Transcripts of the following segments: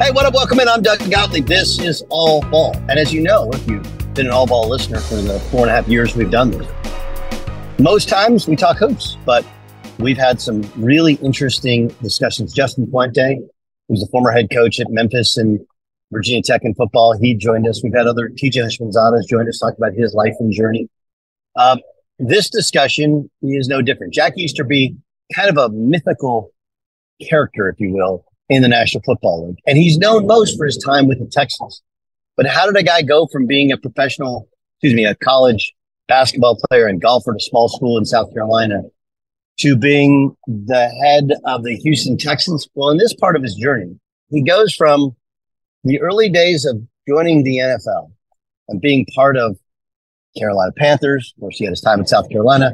Hey, what up? Welcome in. I'm Doug Gottlieb. This is All Ball. And as you know, if you've been an All Ball listener for the four and a half years we've done this, most times we talk hoops, but we've had some really interesting discussions. Justin Fuente, who's the former head coach at Memphis and Virginia Tech in football, he joined us. We've had other TJ Houshmandzadeh has joined us, talk about his life and journey. Um, this discussion is no different. Jack Easterby, kind of a mythical character, if you will, in the National Football League. And he's known most for his time with the Texans. But how did a guy go from being a professional, excuse me, a college basketball player and golfer at a small school in South Carolina to being the head of the Houston Texans? Well, in this part of his journey, he goes from the early days of joining the NFL and being part of Carolina Panthers, where he had his time in South Carolina,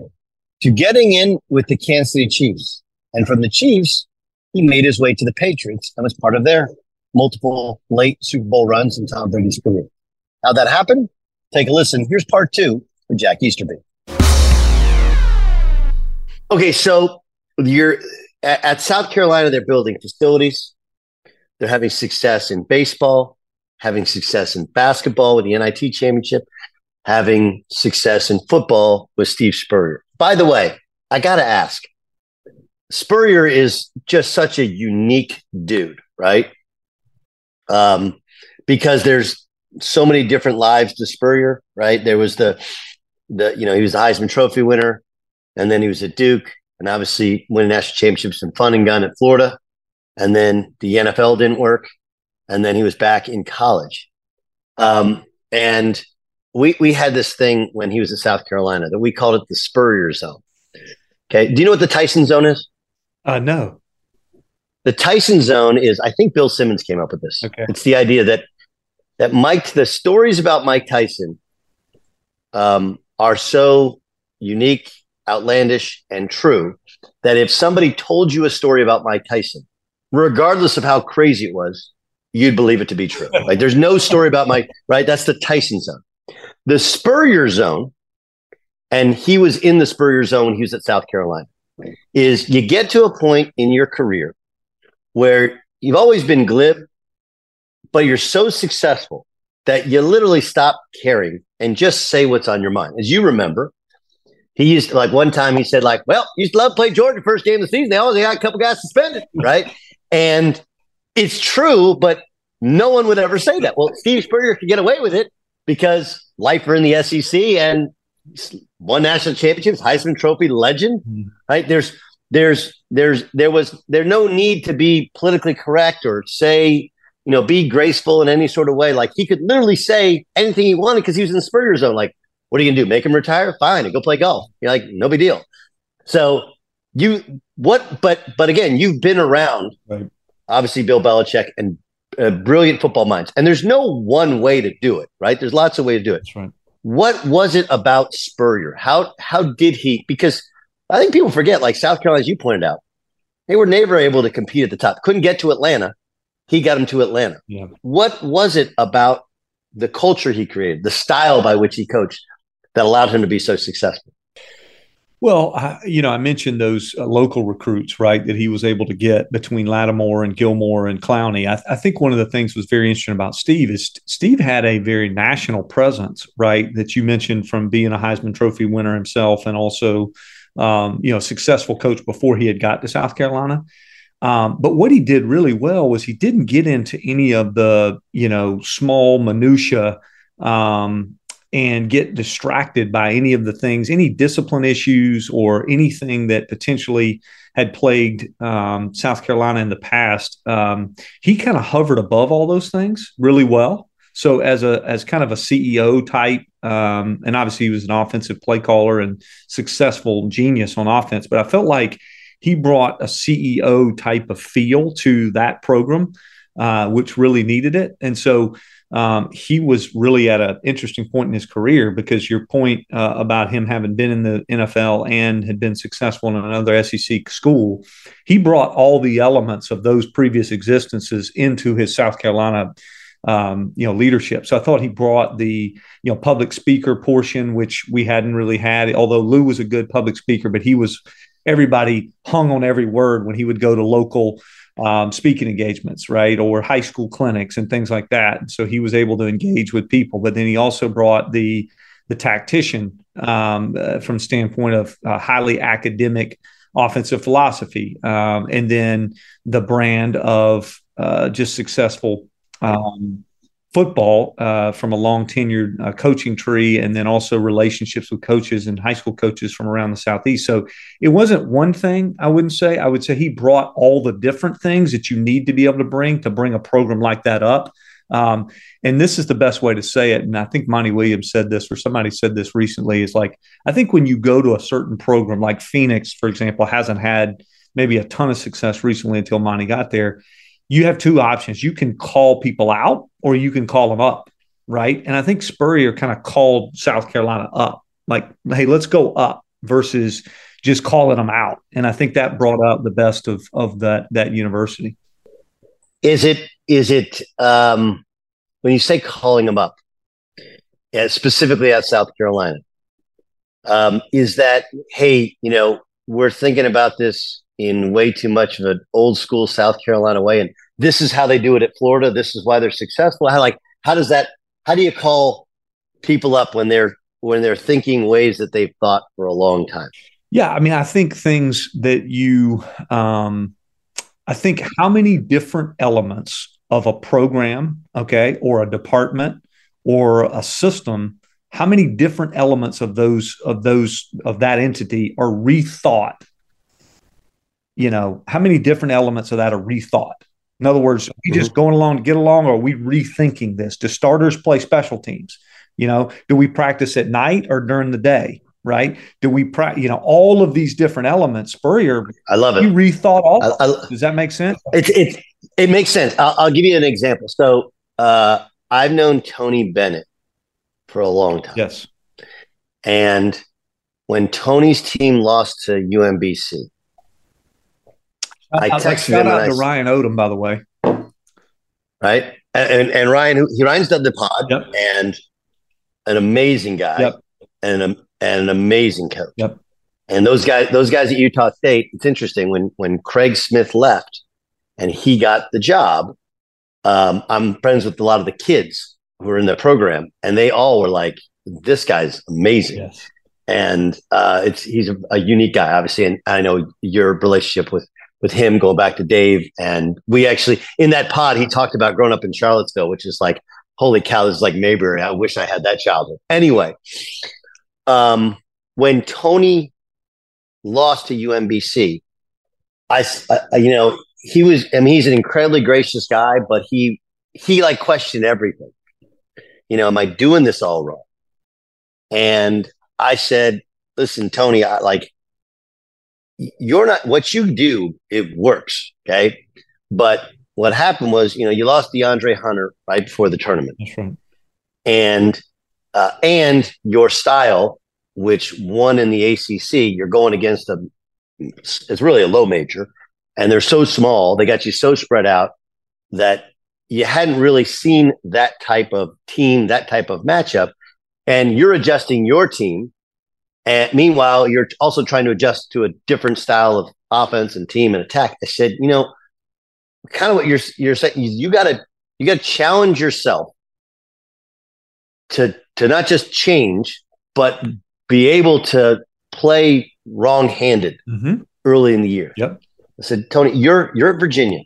to getting in with the Kansas City Chiefs. And from the Chiefs, he made his way to the Patriots and was part of their multiple late Super Bowl runs in Tom Brady's career. How that happened? Take a listen. Here's part two with Jack Easterby. Okay, so you're at, South Carolina, they're building facilities. They're having success in baseball, having success in basketball with the NIT championship, having success in football with Steve Spurrier. By the way, I got to ask Spurrier is just such a unique dude, right? Um, because there's so many different lives to Spurrier, right? There was the the you know he was the Heisman Trophy winner, and then he was at Duke, and obviously winning national championships in fun and gun at Florida, and then the NFL didn't work, and then he was back in college, um, and we we had this thing when he was at South Carolina that we called it the Spurrier zone. Okay, do you know what the Tyson zone is? Uh, no. The Tyson zone is, I think Bill Simmons came up with this. Okay. It's the idea that that Mike, the stories about Mike Tyson um, are so unique, outlandish, and true that if somebody told you a story about Mike Tyson, regardless of how crazy it was, you'd believe it to be true. Like there's no story about Mike, right? That's the Tyson zone. The Spurrier zone, and he was in the Spurrier zone. He was at South Carolina is you get to a point in your career where you've always been glib, but you're so successful that you literally stop caring and just say what's on your mind. As you remember, he used to, like one time he said like, "Well, used to love to play Georgia first game of the season. They always got a couple guys suspended, right?" and it's true, but no one would ever say that. Well, Steve Spurrier could get away with it because lifer in the SEC and won national championships, Heisman Trophy legend, mm-hmm. right? There's there's there's there was there no need to be politically correct or say you know be graceful in any sort of way. Like he could literally say anything he wanted because he was in the Spurrier zone. Like, what are you gonna do? Make him retire? Fine, and go play golf. You're like, no big deal. So you what? But but again, you've been around. Right. Obviously, Bill Belichick and uh, brilliant football minds, and there's no one way to do it. Right? There's lots of ways to do it. That's right. What was it about Spurrier? How how did he? Because I think people forget, like South Carolina, as you pointed out, they were never able to compete at the top. Couldn't get to Atlanta. He got him to Atlanta. Yeah. What was it about the culture he created, the style by which he coached, that allowed him to be so successful? Well, I, you know, I mentioned those uh, local recruits, right, that he was able to get between Lattimore and Gilmore and Clowney. I, I, think one of the things was very interesting about Steve is Steve had a very national presence, right, that you mentioned from being a Heisman Trophy winner himself and also, um, you know, successful coach before he had got to South Carolina. Um, but what he did really well was he didn't get into any of the, you know, small minutia um, and get distracted by any of the things, any discipline issues or anything that potentially had plagued um, South Carolina in the past. Um, he kind of hovered above all those things really well. So as a as kind of a CEO type, um, and obviously he was an offensive play caller and successful genius on offense, but I felt like he brought a CEO type of feel to that program, uh, which really needed it. And so um, he was really at an interesting point in his career because your point uh, about him having been in the NFL and had been successful in another SEC school, he brought all the elements of those previous existences into his South Carolina. Um, you know, leadership. So I thought he brought the, you know, public speaker portion, which we hadn't really had. Although Lou was a good public speaker, but he was everybody hung on every word when he would go to local um, speaking engagements, right, or high school clinics and things like that. So he was able to engage with people, but then he also brought the the tactician um, uh, from standpoint of uh, highly academic offensive philosophy, um, and then the brand of uh, just successful um, football uh, from a long tenured uh, coaching tree and then also relationships with coaches and high school coaches from around the southeast. So it wasn't one thing i wouldn't say. I would say he brought all the different things that you need to be able to bring to bring a program like that up. Um, and this is the best way to say it. And i think monty williams said this or somebody said this recently is like i think when you go to a certain program like phoenix for example hasn't had maybe a ton of success recently until monty got there you have two options. You can call people out or you can call them up, right? And I think Spurrier kind of called South Carolina up, like, hey, let's go up versus just calling them out. And I think that brought out the best of of that that university. Is it is it um when you say calling them up, yeah, specifically at South Carolina, um, is that hey, you know, we're thinking about this in way too much of an old school South Carolina way. And this is how they do it at Florida. This is why they're successful. How like how does that how do you call people up when they're when they're thinking ways that they've thought for a long time? Yeah, I mean, I think things that you um I think how many different elements of a program, okay, or a department or a system, how many different elements of those of those of that entity are rethought you know, how many different elements of that are rethought? In other words, are we mm-hmm. just going along to get along, or are we rethinking this? Do starters play special teams? You know, do we practice at night or during the day? Right? Do we practice? You know, all of these different elements. Spurrier, I love it. You rethought all. I, I, Does that make sense? It it it makes sense. I'll, I'll give you an example. So uh, I've known Tony Bennett for a long time. Yes. And when Tony's team lost to UMBC, I texted shout him. Out to Ryan Odom, by the way. Right, and and, Ryan, he Ryan's done the pod, yep. and an amazing guy, yep. and an, and an amazing coach. Yep. And those guys, those guys at Utah State. It's interesting when when Craig Smith left, and he got the job. Um, I'm friends with a lot of the kids who are in the program, and they all were like, "This guy's amazing." Yes. And uh, it's he's a, a unique guy, obviously, and I know your relationship with with him going back to Dave. And we actually, in that pod, he talked about growing up in Charlottesville, which is like, holy cow, this is like Mayberry. I wish I had that childhood. Anyway, um, when Tony lost to UMBC, I, I, you know, he was, I mean, he's an incredibly gracious guy, but he, he like questioned everything. You know, am I doing this all wrong? And I said, listen, Tony, I like, you're not what you do it works okay? But what happened was you know you lost DeAndre Hunter right before the tournament. That's right. And uh, and your style which won in the ACC you're going against a it's really a low major and they're so small they got you so spread out that you hadn't really seen that type of team that type of matchup and you're adjusting your team And meanwhile, you're also trying to adjust to a different style of offense and team and attack. I said, you know, kind of what you're you're saying. You, you gotta you gotta challenge yourself to to not just change, but be able to play wrong-handed mm-hmm. early in the year. Yep. I said, Tony, you're you're at Virginia.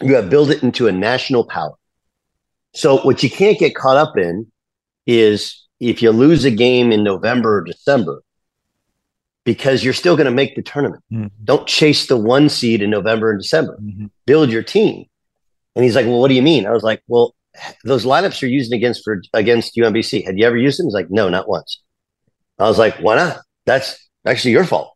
You have built it into a national power. So what you can't get caught up in is if you lose a game in November or December, because you're still going to make the tournament. Mm-hmm. Don't chase the one seed in November and December. Mm-hmm. Build your team. And he's like, "Well, what do you mean?" I was like, "Well, those lineups you're using against for against UMBC. Had you ever used them?" He's like, "No, not once." I was like, "Why not? That's actually your fault."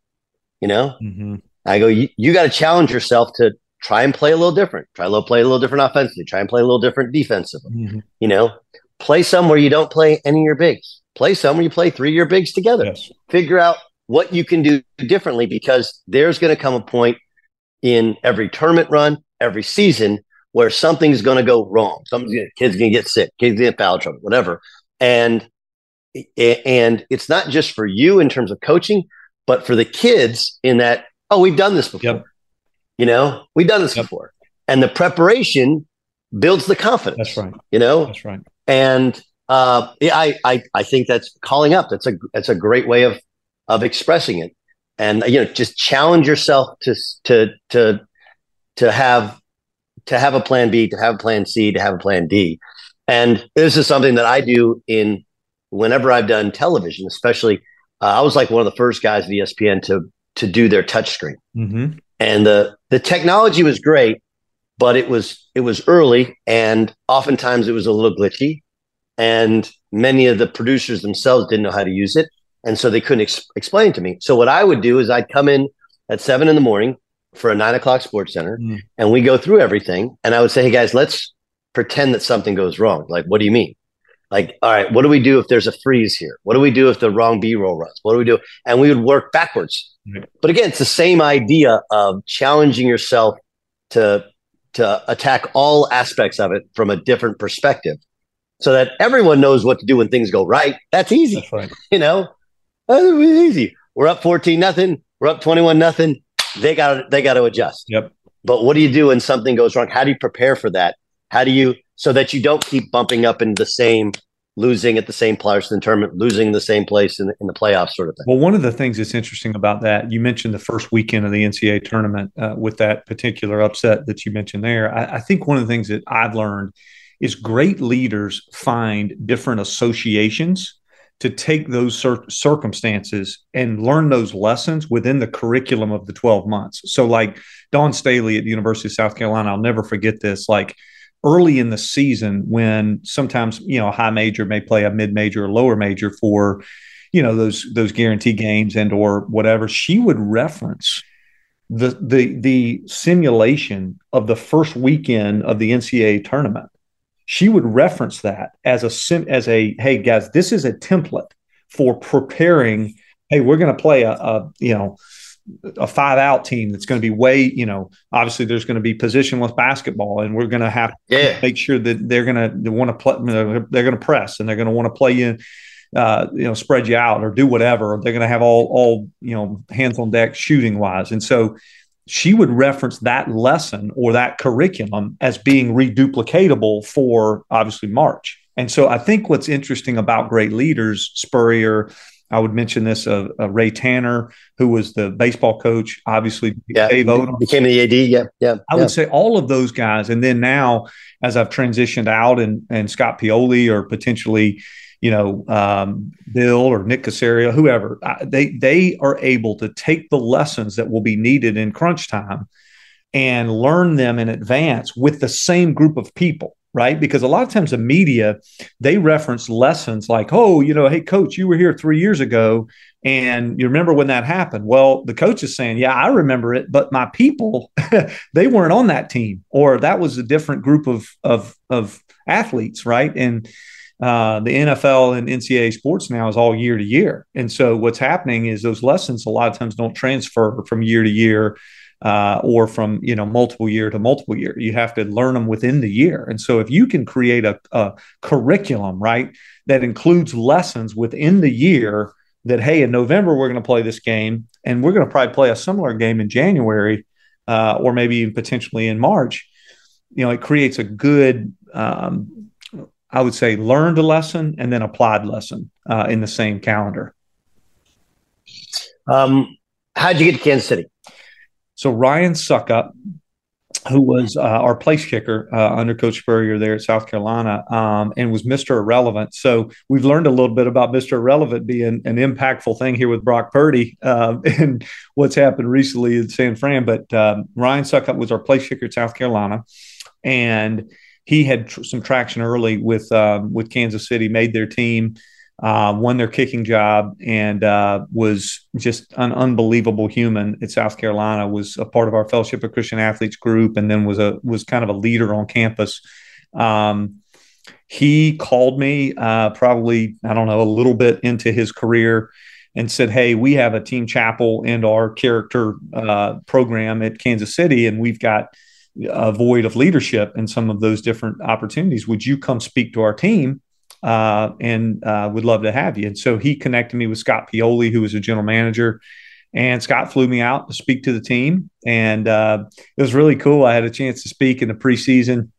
You know. Mm-hmm. I go, "You, you got to challenge yourself to try and play a little different. Try to play a little different offensively. Try and play a little different defensively. Mm-hmm. You know, play some where you don't play any of your bigs. Play some where you play three of your bigs together. Yes. Figure out what you can do differently because there's going to come a point in every tournament run, every season where something's going to go wrong. Some kid's going to get sick, kids going to get foul trouble, whatever. And and it's not just for you in terms of coaching, but for the kids in that oh, we've done this before. Yep. You know, we've done this yep. before. And the preparation builds the confidence. That's right. You know? That's right. And uh, yeah, I, I I think that's calling up. That's a that's a great way of of expressing it. And you know, just challenge yourself to to to to have to have a plan B, to have a plan C, to have a plan D. And this is something that I do in whenever I've done television, especially. Uh, I was like one of the first guys at ESPN to to do their touchscreen. Mm-hmm and the the technology was great, but it was it was early, and oftentimes it was a little glitchy, and many of the producers themselves didn't know how to use it, and so they couldn't ex- explain to me. So what I would do is I'd come in at seven in the morning for a nine o'clock sports center, mm. and we go through everything, and I would say, "Hey guys, let's pretend that something goes wrong." Like, what do you mean? Like, all right, what do we do if there's a freeze here? What do we do if the wrong B roll runs? What do we do? And we would work backwards. But again, it's the same idea of challenging yourself to to attack all aspects of it from a different perspective, so that everyone knows what to do when things go right. That's easy. That's right. You know, that's easy. We're up fourteen nothing. We're up twenty one nothing. They got they got to adjust. Yep. But what do you do when something goes wrong? How do you prepare for that? How do you so that you don't keep bumping up into the same losing at the same place in the tournament, losing the same place in the, in the playoffs, sort of thing. Well, one of the things that's interesting about that, you mentioned the first weekend of the NCAA tournament uh, with that particular upset that you mentioned there. I, I, think one of the things that I've learned is great leaders find different associations to take those cir- circumstances and learn those lessons within the curriculum of the 12 months. So, like Dawn Staley at the University of South Carolina, I'll never forget this. Like, early in the season when sometimes you know a high major may play a mid major or lower major for you know those those guarantee games and or whatever she would reference the the the simulation of the first weekend of the NCAA tournament. She would reference that as a sim as a hey guys this is a template for preparing hey we're going to play a, a you know a five out team that's going to be way, you know, obviously there's going to be positionless basketball, and we're going to have yeah. to make sure that they're going to want to play. They're going to press, and they're going to want to play you, uh, you know, spread you out or do whatever. They're going to have all all you know hands on deck shooting wise, and so she would reference that lesson or that curriculum as being reduplicatable for obviously March. And so I think what's interesting about great leaders, Spurrier, I would mention this uh, uh, Ray Tanner, who was the baseball coach, obviously yeah, Dave Odom. became the AD. Yeah, yeah. I yeah. would say all of those guys, and then now as I've transitioned out, and and Scott Pioli or potentially, you know, um, Bill or Nick Caserio, whoever, I, they they are able to take the lessons that will be needed in crunch time and learn them in advance with the same group of people right? Because a lot of times the media they reference lessons like, oh, you know, hey, coach, you were here three years ago, and you remember when that happened. Well, the coach is saying, yeah, I remember it, but my people, they weren't on that team, or that was a different group of of of athletes, right? And uh, the NFL and NCAA sports now is all year to year, and so what's happening is those lessons a lot of times don't transfer from year to year uh, or from you know multiple year to multiple year. You have to learn them within the year. And so if you can create a, a curriculum, right, that includes lessons within the year that hey, in November we're going to play this game, and we're going to probably play a similar game in January, uh, or maybe even potentially in March. You know, it creates a good, um, I would say, learned a lesson and then applied lesson uh, in the same calendar. Um, how'd you get to Kansas City? So Ryan Succop, who was uh, our place kicker uh, under Coach Spurrier there at South Carolina, um, and was Mr. Irrelevant. So we've learned a little bit about Mr. Irrelevant being an impactful thing here with Brock Purdy uh, and what's happened recently in San Fran. But um, Ryan Succop was our place kicker at South Carolina, and he had tr- some traction early with um, with Kansas City, made their team uh, won their kicking job, and uh, was just an unbelievable human at South Carolina. Was a part of our Fellowship of Christian Athletes group, and then was a was kind of a leader on campus. Um, he called me uh, probably I don't know a little bit into his career and said, "Hey, we have a team chapel and our character uh, program at Kansas City, and we've got." a void of leadership and some of those different opportunities. Would you come speak to our team uh, and uh, would love to have you. And so he connected me with Scott Pioli, who was a general manager. And Scott flew me out to speak to the team. And uh, it was really cool. I had a chance to speak in the preseason.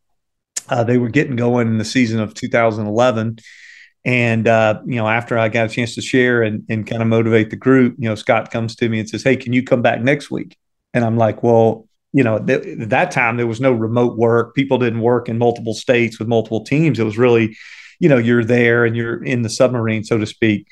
Uh, they were getting going in the season of 2011. And, uh, you know, after I got a chance to share and, and kind of motivate the group, you know, Scott comes to me and says, Hey, can you come back next week? And I'm like, Well, you know, th- at that time there was no remote work. People didn't work in multiple states with multiple teams. It was really, you know you're there and you're in the submarine so to speak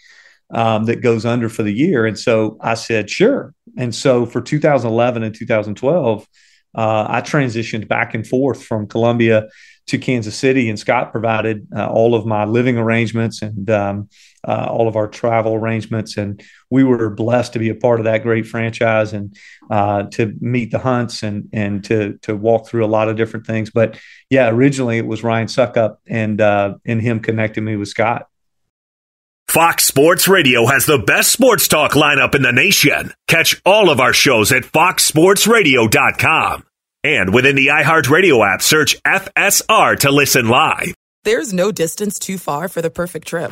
um, that goes under for the year. And so i said sure. And so for 2011 and 2012 uh, i transitioned back and forth from columbia to kansas city and scott provided uh, all of my living arrangements and um, uh, all of our travel arrangements. And we were blessed to be a part of that great franchise and uh, to meet the Hunts and and to to walk through a lot of different things. But yeah, originally it was Ryan Succop and uh, and him connecting me with Scott. Fox Sports Radio has the best sports talk lineup in the nation. Catch all of our shows at foxsportsradio.com. And within the iHeartRadio app, search FSR to listen live. There's no distance too far for the perfect trip.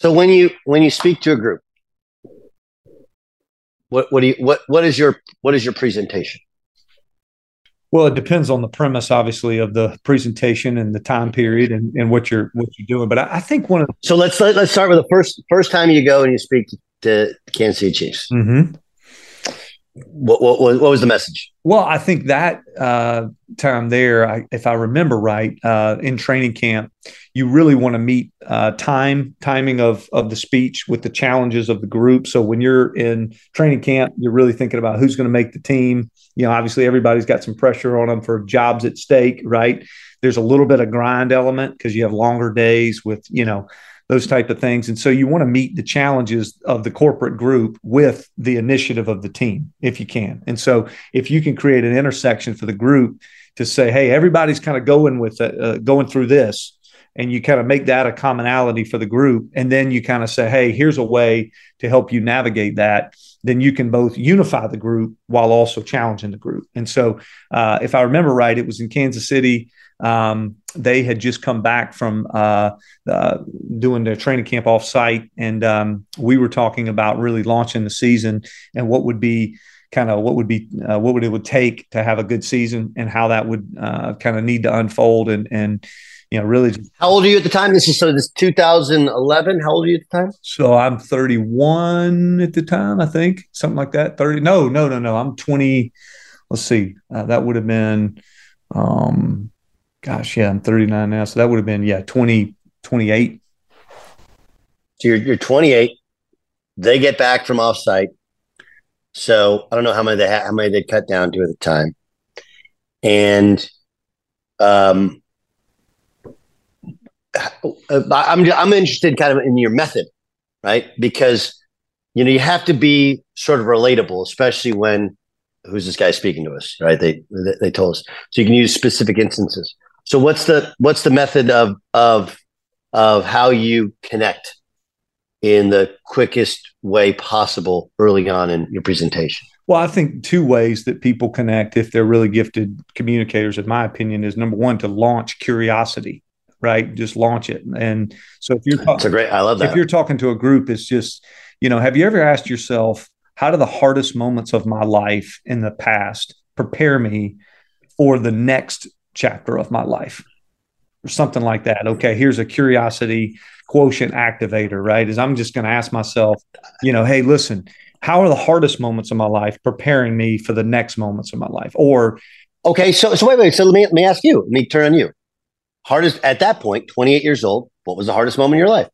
So when you when you speak to a group, what what do you what what is your what is your presentation? Well, it depends on the premise, obviously, of the presentation and the time period and, and what you're what you're doing. But I, I think one of the- so let's let, us let us start with the first first time you go and you speak to, to Kansas City Chiefs. Mm-hmm. What, what, what was the message? Well, I think that uh, time there, I, if I remember right, uh, in training camp, you really want to meet uh, time timing of of the speech with the challenges of the group. So when you're in training camp, you're really thinking about who's going to make the team. You know, obviously everybody's got some pressure on them for jobs at stake, right? There's a little bit of grind element because you have longer days with you know those type of things. And so you want to meet the challenges of the corporate group with the initiative of the team, if you can. And so if you can create an intersection for the group to say, hey, everybody's kind of going with uh, going through this, and you kind of make that a commonality for the group, and then you kind of say, hey, here's a way to help you navigate that. then you can both unify the group while also challenging the group. And so, uh, if I remember right, it was in Kansas City. Um, they had just come back from uh, uh, doing their training camp off site, and um, we were talking about really launching the season and what would be kind of what would be uh, what would it would take to have a good season and how that would uh, kind of need to unfold and and you know really how old are you at the time? This is so this 2011 how old are you at the time? So i'm 31 at the time i think something like that. 30 no no no no i'm 20 let's see uh, that would have been um gosh yeah i'm 39 now so that would have been yeah 20 28 so you're, you're 28 they get back from offsite so I don't know how many they ha- how many they cut down to at the time, and um, I'm I'm interested kind of in your method, right? Because you know you have to be sort of relatable, especially when who's this guy speaking to us, right? They they told us so you can use specific instances. So what's the what's the method of of of how you connect in the quickest way possible early on in your presentation? Well, I think two ways that people connect if they're really gifted communicators, in my opinion, is number one to launch curiosity, right? Just launch it. And so if you're talking, great, I love that. If you're talking to a group, it's just, you know, have you ever asked yourself, how do the hardest moments of my life in the past prepare me for the next chapter of my life? Or something like that. Okay, here's a curiosity quotient activator, right? Is I'm just going to ask myself, you know, hey, listen, how are the hardest moments of my life preparing me for the next moments of my life? Or okay, so so wait, wait. So let me let me ask you. Let me turn on you. Hardest at that point, 28 years old. What was the hardest moment in your life?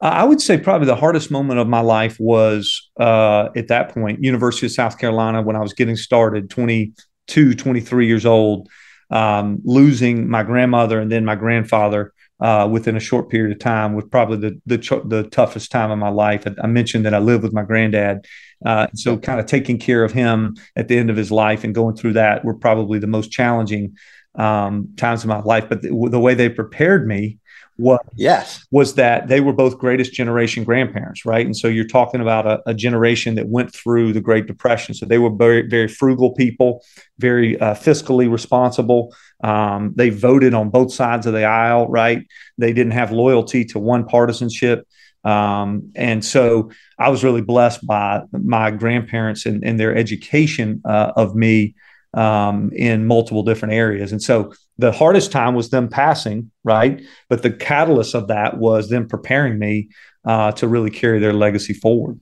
I would say probably the hardest moment of my life was uh, at that point, University of South Carolina, when I was getting started, 22, 23 years old, um, losing my grandmother and then my grandfather uh, within a short period of time was probably the the, the toughest time of my life. I, I, mentioned that I lived with my granddad, uh, so kind of taking care of him at the end of his life and going through that were probably the most challenging um, times of my life. But the way they prepared me was yes. was that they were both greatest generation grandparents right? And so you're talking about a, a generation that went through the great depression. So they were very very frugal people very uh, fiscally responsible. Um, they voted on both sides of the aisle right? They didn't have loyalty to one partisanship. Um, and so i was really blessed by my grandparents and, and their education uh, of me um, in multiple different areas. And so the hardest time was them passing, right? But the catalyst of that was them preparing me uh, to really carry their legacy forward.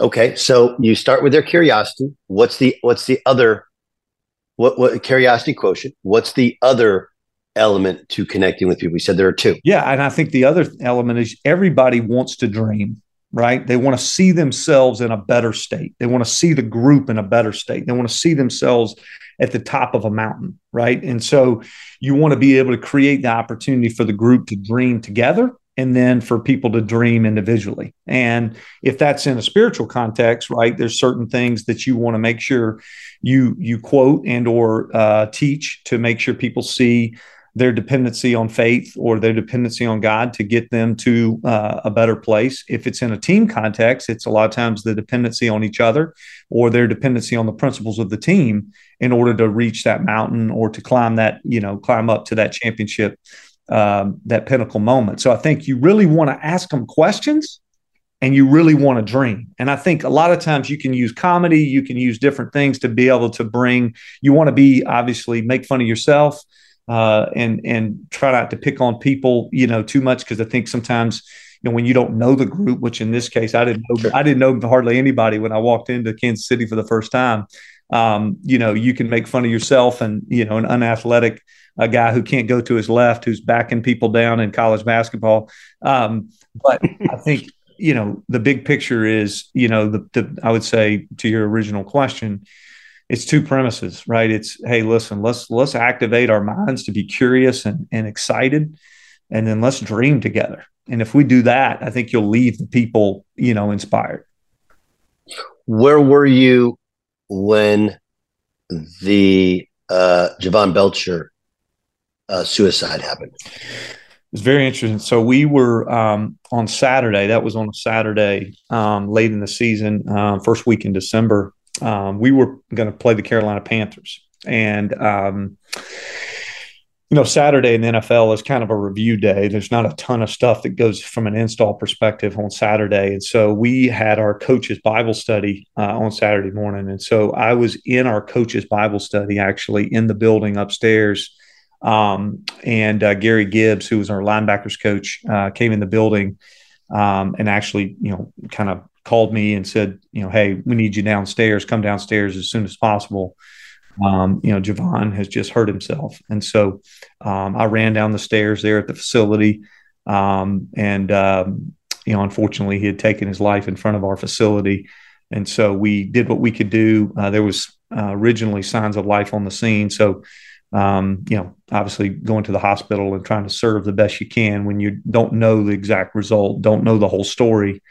Okay, so you start with their curiosity. What's the what's the other what what curiosity quotient? What's the other element to connecting with people? We said there are two. Yeah, and I think the other element is everybody wants to dream right? They want to see themselves in a better state. They want to see the group in a better state. They want to see themselves at the top of a mountain, right? And so you want to be able to create the opportunity for the group to dream together and then for people to dream individually. And if that's in a spiritual context, right, there's certain things that you want to make sure you you quote and or uh, teach to make sure people see their dependency on faith or their dependency on God to get them to uh, a better place. If it's in a team context, it's a lot of times the dependency on each other or their dependency on the principles of the team in order to reach that mountain or to climb that, you know, climb up to that championship, um, that pinnacle moment. So I think you really want to ask them questions and you really want to dream. And I think a lot of times you can use comedy, you can use different things to be able to bring, you want to be obviously make fun of yourself uh, and and try not to pick on people, you know, too much because I think sometimes you know when you don't know the group, which in this case I didn't know, sure. I didn't know hardly anybody when I walked into Kansas City for the first time. Um, you know, you can make fun of yourself and you know an unathletic a guy who can't go to his left, who's backing people down in college basketball. Um, but I think you know the big picture is you know the, the I would say to your original question it's two premises, right? It's hey, listen, let's let's activate our minds to be curious and, and excited, and then let's dream together. And if we do that, I think you'll leave the people, you know, inspired. Where were you when the uh, Jovan Belcher uh, suicide happened? It's very interesting. So we were um, on Saturday. That was on a Saturday um, late in the season, uh, first week in December. Um, we were going to play the Carolina Panthers, and um, you know, Saturday in the NFL is kind of a review day. There's not a ton of stuff that goes from an install perspective on Saturday. And so we had our coach's Bible study uh, on Saturday morning. And so I was in our coach's Bible study actually in the building upstairs. Um, and uh, Gary Gibbs, who was our linebackers coach, uh, came in the building um, and actually, you know, kind of called me and said, you know, hey, we need you downstairs. Come downstairs as soon as possible um, you know, Jovan has just hurt himself. And so um, I ran down the stairs there at the facility. Um, and, um, you know, unfortunately, he had taken his life in front of our facility. And so we did what we could do. Uh, there was uh, originally signs of life on the scene. So, um, you know, obviously going to the hospital and trying to serve the best you can when you don't know the exact result, don't know the whole story.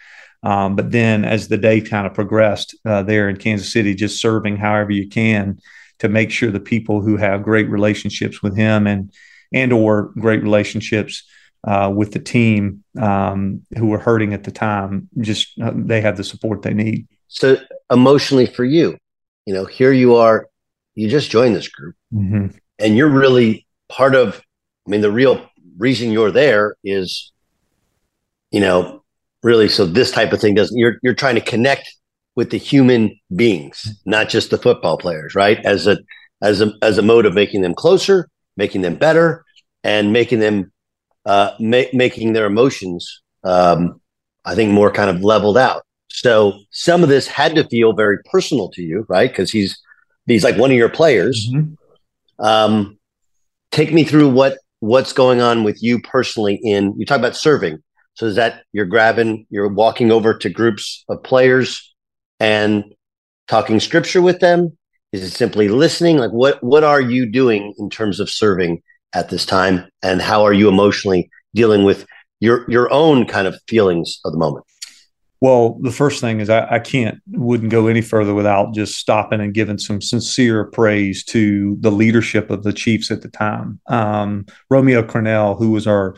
Um, but then as the day kind of progressed uh, there in Kansas City, just serving however you can, to make sure the people who have great relationships with him and and or great relationships uh, with the team um, who were hurting at the time just uh, they have the support they need so emotionally for you you know here you are you just joined this group mm-hmm. and you're really part of i mean the real reason you're there is you know really so this type of thing doesn't you're you're trying to connect with the human beings, not just the football players, right? As a as a as a mode of making them closer, making them better, and making them uh, ma- making their emotions, um, I think, more kind of leveled out. So some of this had to feel very personal to you, right? Because he's he's like one of your players. Mm-hmm. Um, take me through what what's going on with you personally. In you talk about serving. So is that you're grabbing, you're walking over to groups of players and talking scripture with them? Is it simply listening? Like what what are you doing in terms of serving at this time and how are you emotionally dealing with your your own kind of feelings of the moment? Well, the first thing is I, I, can't wouldn't go any further without just stopping and giving some sincere praise to the leadership of the Chiefs at the time. Um, Romeo Crennel, who was our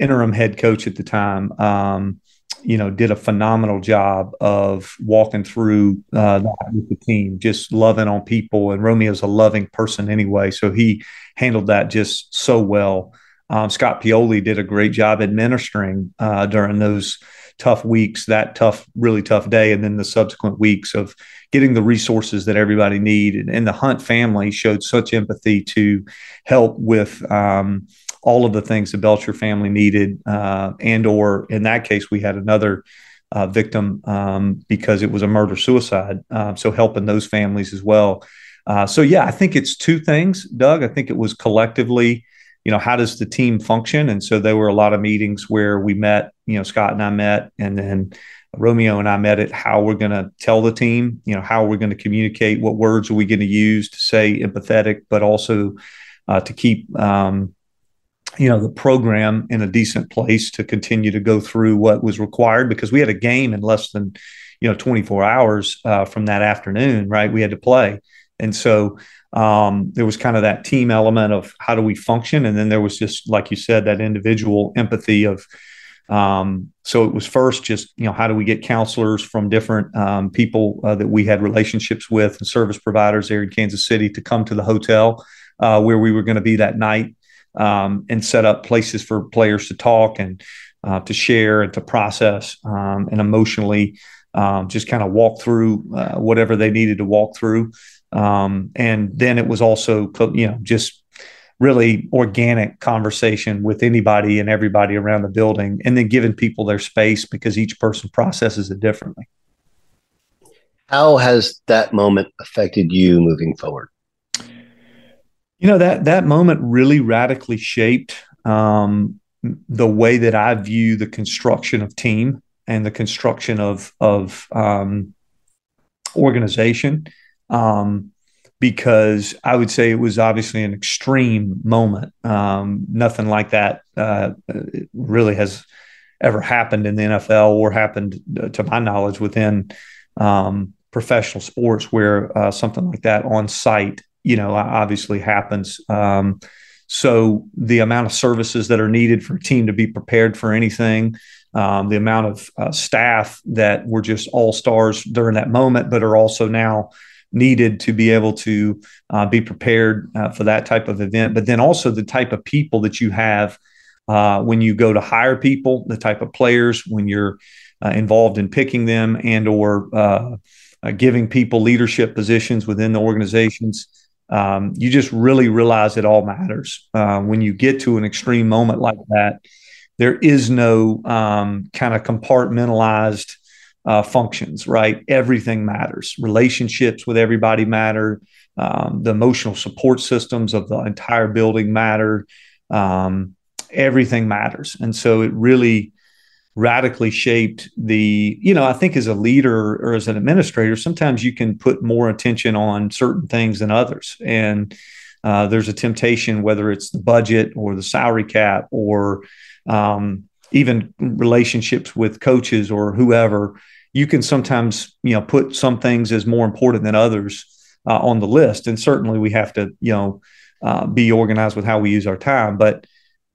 interim head coach at the time, um, you know, did a phenomenal job of walking through uh, with the team, just loving on people. And Romeo's a loving person anyway, so he handled that just so well. Um, Scott Pioli did a great job administering uh, during those tough weeks, that tough, really tough day, and then the subsequent weeks of getting the resources that everybody needed. And the Hunt family showed such empathy to help with. Um, all of the things the Belcher family needed, uh, and or in that case, we had another uh, victim um, because it was a murder suicide. Uh, so helping those families as well. Uh, so yeah, I think it's two things, Doug. I think it was collectively, you know, how does the team function? And so there were a lot of meetings where we met. You know, Scott and I met, and then. Romeo and I met at how we're going to tell the team, you know, how we're going to communicate, what words are we going to use to say empathetic, but also uh, to keep um, you know the program in a decent place to continue to go through what was required because we had a game in less than you know 24 hours uh, from that afternoon right? We had to play. And so um, there was kind of that team element of how do we function? And then there was just like you said that individual empathy of um, so it was first just you know how do we get counselors from different um, people uh, that we had relationships with and service providers there in kansas city to come to the hotel uh, where we were going to be that night um, and set up places for players to talk and uh, to share and to process um, and emotionally um, just kind of walk through uh, whatever they needed to walk through. Um, and then it was also, you know, just really organic conversation with anybody and everybody around the building, and then giving people their space because each person processes it differently. How has that moment affected you moving forward? You know that that moment really radically shaped um, the way that I view the construction of team and the construction of of um, organization. Um, because I would say it was obviously an extreme moment. Um, nothing like that uh, really has ever happened in the NFL or happened, uh, to my knowledge, within um, professional sports where uh, something like that on site you know, obviously happens. Um, so the amount of services that are needed for a team to be prepared for anything, um, the amount of uh, staff that were just all stars during that moment, but are also now needed to be able to uh, be prepared uh, for that type of event. But then also the type of people that you have uh, when you go to hire people, the type of players when you're uh, involved in picking them and or uh, giving people leadership positions within the organizations um, you just really realize it all matters. Uh, when you get to an extreme moment like that, there is no um, kind of compartmentalized uh, functions, right? Everything matters. Relationships with everybody matter. Um, the emotional support systems of the entire building matter. Um, everything matters. And so it really radically shaped the you know i think as a leader or as an administrator sometimes you can put more attention on certain things than others. And uh, there's a temptation whether it's the budget or the salary cap or um, even relationships with coaches or whoever you can sometimes you know put some things as more important than others uh, on the list. And certainly we have to you know uh, be organized with how we use our time. But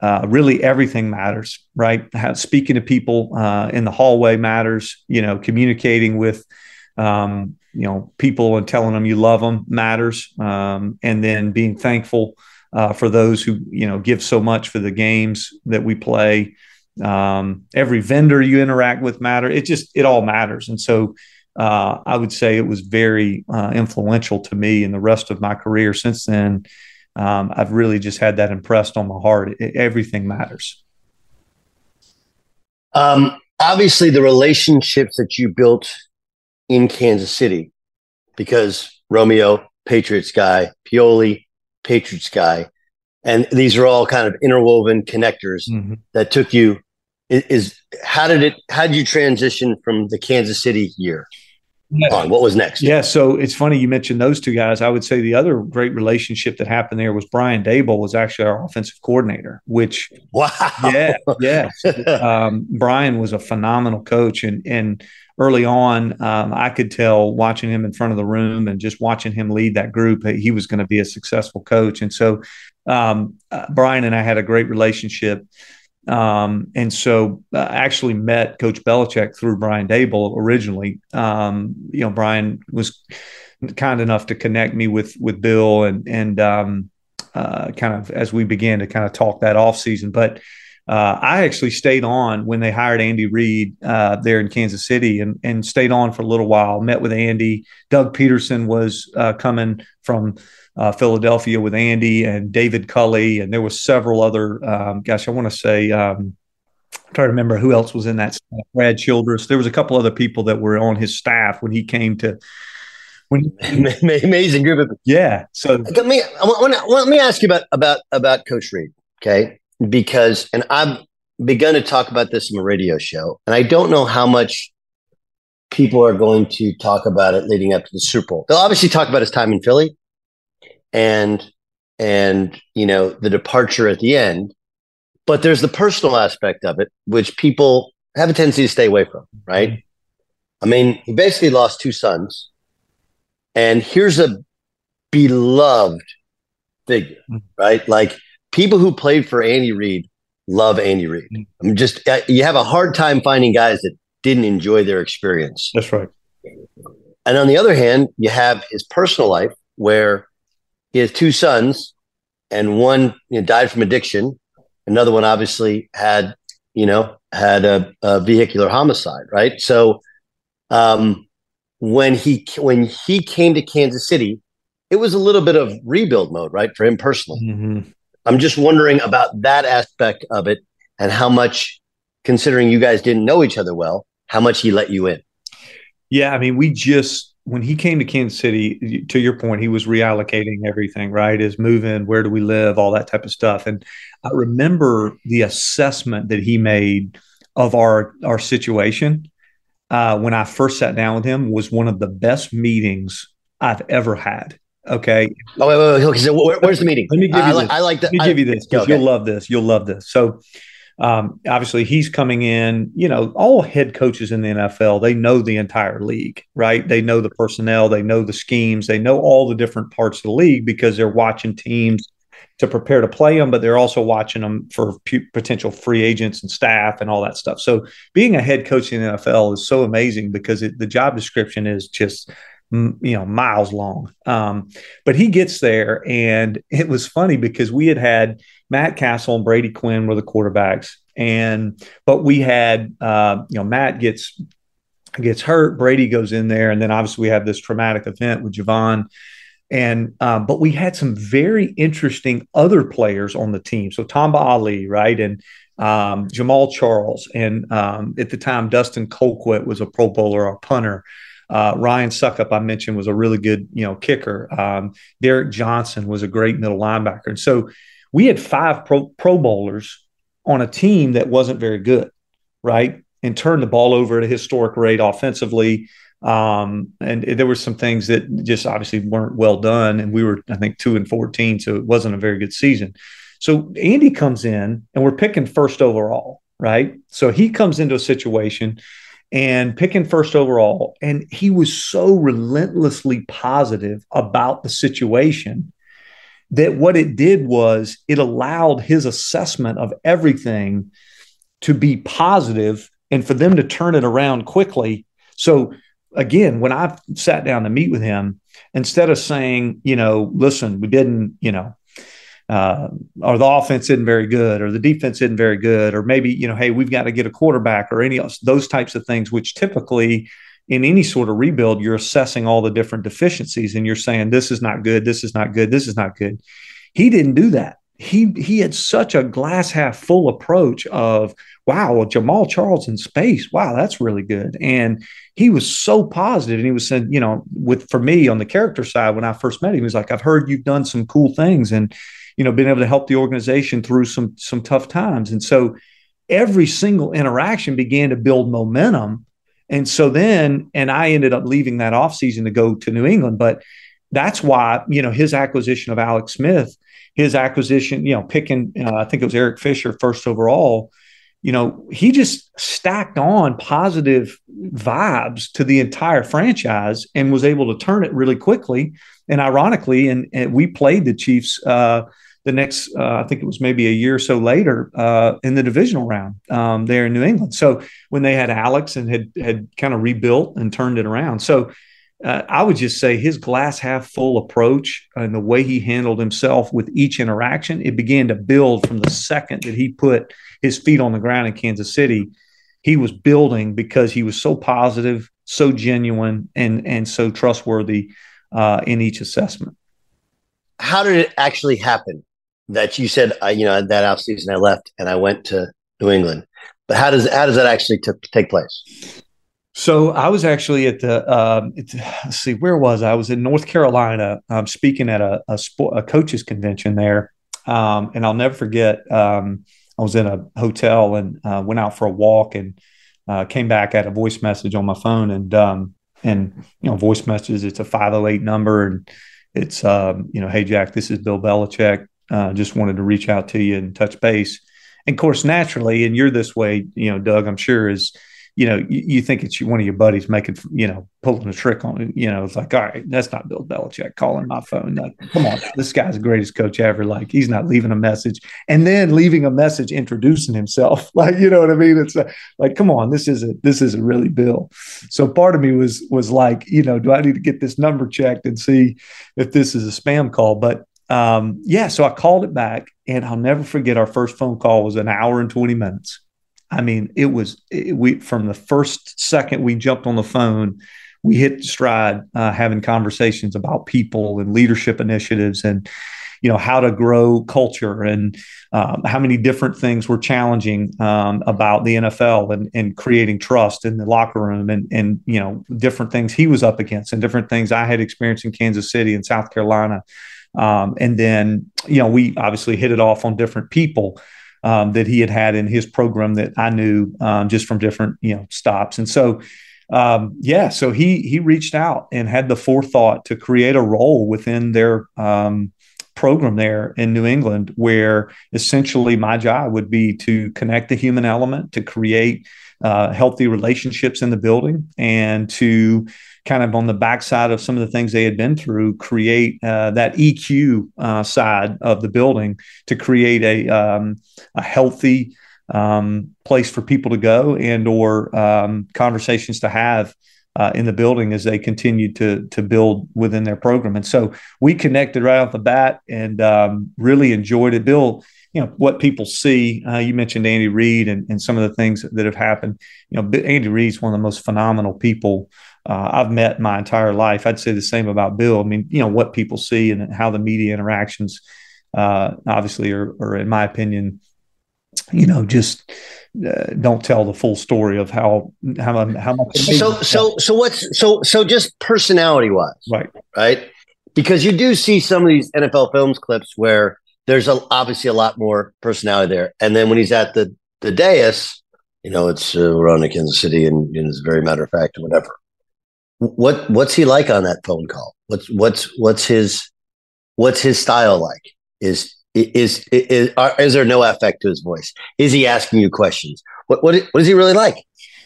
uh, really everything matters, right? How, speaking to people uh, in the hallway matters. You know, communicating with um, you know people and telling them you love them matters, um, and then being thankful uh, for those who you know give so much for the games that we play. Um, every vendor you interact with matter. It just it all matters, and so. Uh, I would say it was very uh, influential to me in the rest of my career since then um, I've really just had that impressed on my heart. It, everything matters. Um, obviously, the relationships that you built in Kansas City, because Romeo, Patriots guy, Pioli, Patriots guy, and these are all kind of interwoven connectors mm-hmm. that took you. Is, is how did it? How did you transition from the Kansas City year? On. What was next? Yeah, so it's funny you mentioned those two guys. I would say the other great relationship that happened there was Brian Daboll was actually our offensive coordinator. Which wow, yeah, yeah. um, Brian was a phenomenal coach, and and early on, um, I could tell watching him in front of the room and just watching him lead that group, he was going to be a successful coach. And so um, uh, Brian and I had a great relationship. Um, and so uh, I actually met Coach Belichick through Brian Daboll originally. Um, you know, Brian was kind enough to connect me with with Bill and and um, uh, kind of as we began to kind of talk that off season. But uh, I actually stayed on when they hired Andy Reid uh, there in Kansas City and and stayed on for a little while. Met with Andy. Doug Pederson was uh, coming from uh, Philadelphia with Andy and David Culley, and there was several other. Um, gosh, I want to say. Um, I'm trying to remember who else was in that. Staff. Brad Childress. There was a couple other people that were on his staff when he came to. When he, amazing group of yeah. So let me let me ask you about about about Coach Reid, okay? Because and I've begun to talk about this in a radio show, and I don't know how much people are going to talk about it leading up to the Super Bowl. They'll obviously talk about his time in Philly, and and you know the departure at the end. But there's the personal aspect of it which people have a tendency to stay away from right? I mean he basically lost two sons. And here's a beloved figure mm-hmm. right? Like people who played for andy reid love andy reid. Mm-hmm. i'm just uh, you have a hard time finding guys that didn't enjoy their experience. That's right. And on the other hand you have his personal life where he has two sons, and one you know, died from addiction. Another one obviously had, you know, had a, a vehicular homicide. Right. So, um, when he when he came to Kansas City, it was a little bit of rebuild mode, right, for him personally. Mm-hmm. I'm just wondering about that aspect of it and how much, considering you guys didn't know each other well, how much he let you in. Yeah, I mean, we just when he came to Kansas City, to your point, he was reallocating everything, right? Is moving, where do we live, all that type of stuff. And I remember the assessment that he made of our our situation uh, when I first sat down with him was one of the best meetings I've ever had. Okay. Oh wait, wait, wait. So where, where's the meeting? Let me give you. Uh, this. I like that. Let me give you this because okay. you'll love this. You'll love this. So um, obviously, he's coming in. You know, all head coaches in the NFL they know the entire league, right? They know the personnel, they know the schemes, they know all the different parts of the league because they're watching teams to prepare to play them, but they're also watching them for p- potential free agents and staff and all that stuff. So being a head coach in the NFL is so amazing because it, the job description is just you know miles long. Um, but he gets there, and it was funny because we had had Matt Cassel and Brady Quinn were the quarterbacks, and but we had uh, you know Matt gets gets hurt, Brady goes in there, and then obviously we have this traumatic event with Jovan. And um, but we had some very interesting other players on the team. So Tamba Hali right, and um, Jamaal Charles, and um, at the time Dustin Colquitt was a Pro Bowler, our punter. Uh, Ryan Succop, I mentioned, was a really good, you know, kicker. Um, Derrick Johnson was a great middle linebacker, and so we had five pro, pro bowlers on a team that wasn't very good, right? And turned the ball over at a historic rate offensively. Um, and there were some things that just obviously weren't well done. And we were, I think, two and 14, so it wasn't a very good season. So Andy comes in and we're picking first overall, right? So he comes into a situation and picking first overall, and he was so relentlessly positive about the situation that what it did was it allowed his assessment of everything to be positive and for them to turn it around quickly. So again, when I sat down to meet with him, instead of saying, you know, listen, we didn't, you know, uh, or the offense isn't very good, or the defense isn't very good, or maybe you know, hey, we've got to get a quarterback, or any of those types of things, which typically in any sort of rebuild, you're assessing all the different deficiencies and you're saying, this is not good, this is not good, this is not good. He didn't do that. He he had such a glass half full approach of wow, well, Jamaal Charles in space, wow, that's really good. And he was so positive, and he was saying, you know, with for me on the character side, when I first met him, he was like, I've heard you've done some cool things, and you know, been able to help the organization through some some tough times. And so every single interaction began to build momentum and so then, and I ended up leaving that offseason to go to New England. But that's why, you know, his acquisition of Alex Smith, his acquisition, you know, picking, uh, I think it was Eric Fisher first overall, you know, he just stacked on positive vibes to the entire franchise and was able to turn it really quickly. And ironically, and, and we played the Chiefs uh, the next, uh, I think it was maybe a year or so later uh, in the divisional round um, there in New England. So when they had Alex and had had kind of rebuilt and turned it around, so uh, I would just say his glass half full approach and the way he handled himself with each interaction, it began to build from the second that he put his feet on the ground in Kansas City. He was building because he was so positive, so genuine, and and so trustworthy uh, in each assessment. How did it actually happen? That you said, uh, you know, that off season I left and I went to New England. But how does how does that actually t- take place? So I was actually at the um, let's see where was I? I was in North Carolina um, speaking at a a, sport, a coaches convention there, um, and I'll never forget. Um, I was in a hotel and uh, went out for a walk and uh, came back had a voice message on my phone and um, and you know voice messages. It's a five hundred eight number and it's you know hey Jack, this is Bill Belichick. Uh, just wanted to reach out to you and touch base. And of course, naturally, and you're this way, you know, Doug, I'm sure is, you know, you, you think it's one of your buddies making, you know, pulling a trick on. You know, it's like, all right, that's not Bill Belichick calling my phone. Like, come on, this guy's the greatest coach ever. Like, he's not leaving a message and then leaving a message introducing himself. Like, you know what I mean? It's like, come on, this isn't this isn't really Bill. So part of me was was like, you know, do I need to get this number checked and see if this is a spam call? But um, yeah, so I called it back, and I'll never forget our first phone call was an hour and 20 minutes. I mean, it was it, we from the first second we jumped on the phone, we hit stride uh, having conversations about people and leadership initiatives and you know how to grow culture and um, how many different things were challenging um, about the NFL and, and creating trust in the locker room and and you know different things he was up against and different things I had experienced in Kansas City and South Carolina um, and then, you know, we obviously hit it off on different people um, that he had had in his program that I knew um, just from different, you know, stops. And so, um, yeah, so he he reached out and had the forethought to create a role within their um, program there in New England, where essentially my job would be to connect the human element, to create uh, healthy relationships in the building, and to kind of on the backside of some of the things they had been through, create uh, that EQ uh, side of the building to create a um, a healthy um, place for people to go and or um, conversations to have uh, in the building as they continued to to build within their program. And so we connected right off the bat and um, really enjoyed it. Bill, you know what people see. Uh, you mentioned Andy Reid and, and some of the things that have happened. You know, Andy Reid's one of the most phenomenal people uh, I've met my entire life. I'd say the same about Bill. I mean, you know what people see and how the media interactions, uh, obviously, are, are in my opinion, you know, just uh, don't tell the full story of how how how much. So so so what's so so just personality wise, right? Right, because you do see some of these NFL films clips where there's a, obviously a lot more personality there, and then when he's at the the dais, you know, it's uh, we're on to Kansas City, and, and it's very matter of fact, whatever. What what's he like on that phone call? What's what's what's his what's his style like? Is is is, is there no affect to his voice? Is he asking you questions? What what what is he really like?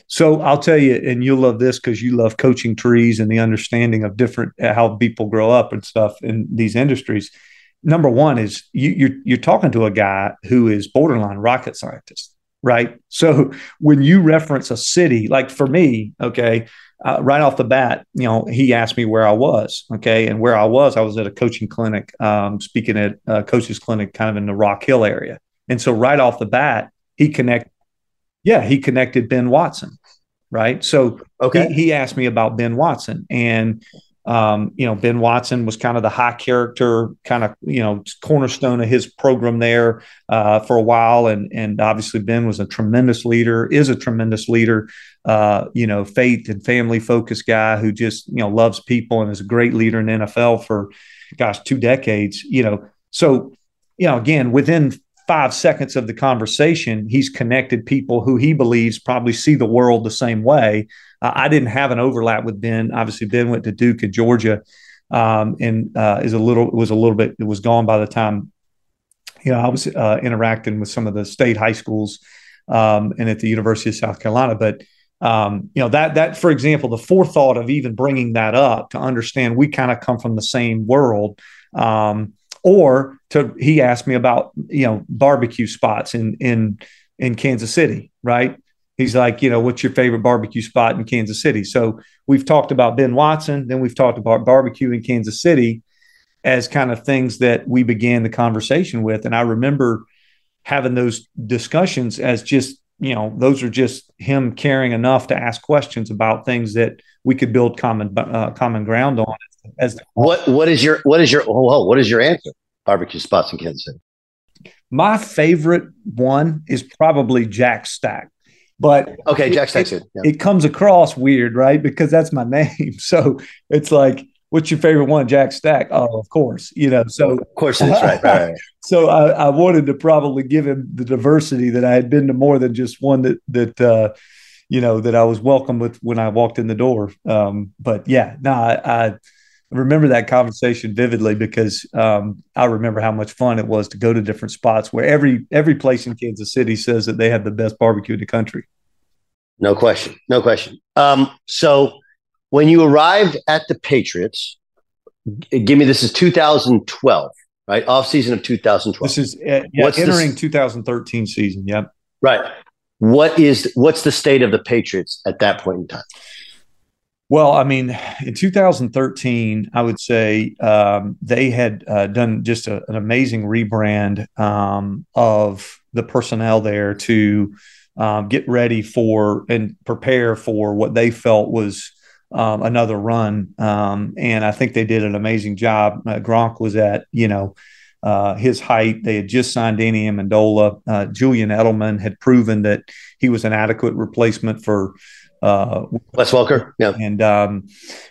So I'll tell you, and you'll love this because you love coaching trees and the understanding of different how people grow up and stuff in these industries. Number one is you, you're you're talking to a guy who is borderline rocket scientist, right? So when you reference a city, like for me, okay, uh, right off the bat, you know, he asked me where I was. Okay. And where I was, I was at a coaching clinic, um, speaking at a coach's clinic kind of in the Rock Hill area. And so right off the bat, he connected, yeah, he connected Ben Watson. Right. So okay. he, he asked me about Ben Watson. And um, you know, Ben Watson was kind of the high character, kind of you know cornerstone of his program there uh, for a while, and and obviously Ben was a tremendous leader, is a tremendous leader, uh, you know, faith and family focused guy who just you know loves people and is a great leader in the NFL for, gosh, two decades. You know, so you know again within five seconds of the conversation, he's connected people who he believes probably see the world the same way uh, I didn't have an overlap with Ben. Obviously, Ben went to Duke at Georgia, um, and uh, is a little was a little bit it was gone by the time you know I was uh, interacting with some of the state high schools um, and at the University of South Carolina, but. Um, you know that that for example the forethought of even bringing that up to understand we kind of come from the same world um, or to he asked me about you know barbecue spots in in in Kansas City right he's like, you know, what's your favorite barbecue spot in Kansas City? So we've talked about Ben Watson, then we've talked about barbecue in Kansas City as kind of things that we began the conversation with. And I remember having those discussions as just, you know, those are just him caring enough to ask questions about things that we could build common uh, common ground on. As what what is your what is your oh, what is your answer? Barbecue spots in Kansas City. My favorite one is probably Jack Stack. But okay, Jack Stack's it, yeah. it comes across weird, right? Because that's my name. So it's like, what's your favorite one? Jack Stack. Oh, of course. You know, so of course is right. right, so I, I, wanted to probably give him the diversity that I had been to more than just one that that uh, you know that I was welcome with when I walked in the door. Um, but yeah, no, I, I remember that conversation vividly because um, I remember how much fun it was to go to different spots where every every place in Kansas City says that they have the best barbecue in the country. No question, no question. Um, so when you arrived at the Patriots, give me this is 2012, right? Off season of 2012. This is uh, yeah, what's entering 2013 season. Yep. Right. What is what's the state of the Patriots at that point in time? Well, I mean, in 2013, I would say um, they had uh, done just a, an amazing rebrand um, of the personnel there to um, get ready for and prepare for what they felt was um, another run. Um, and I think they did an amazing job. Uh, Gronk was at, you know, uh, his height. They had just signed Danny Amendola. Uh, Julian Edelman had proven that he was an adequate replacement for uh, Wes Welker. Yeah, and um,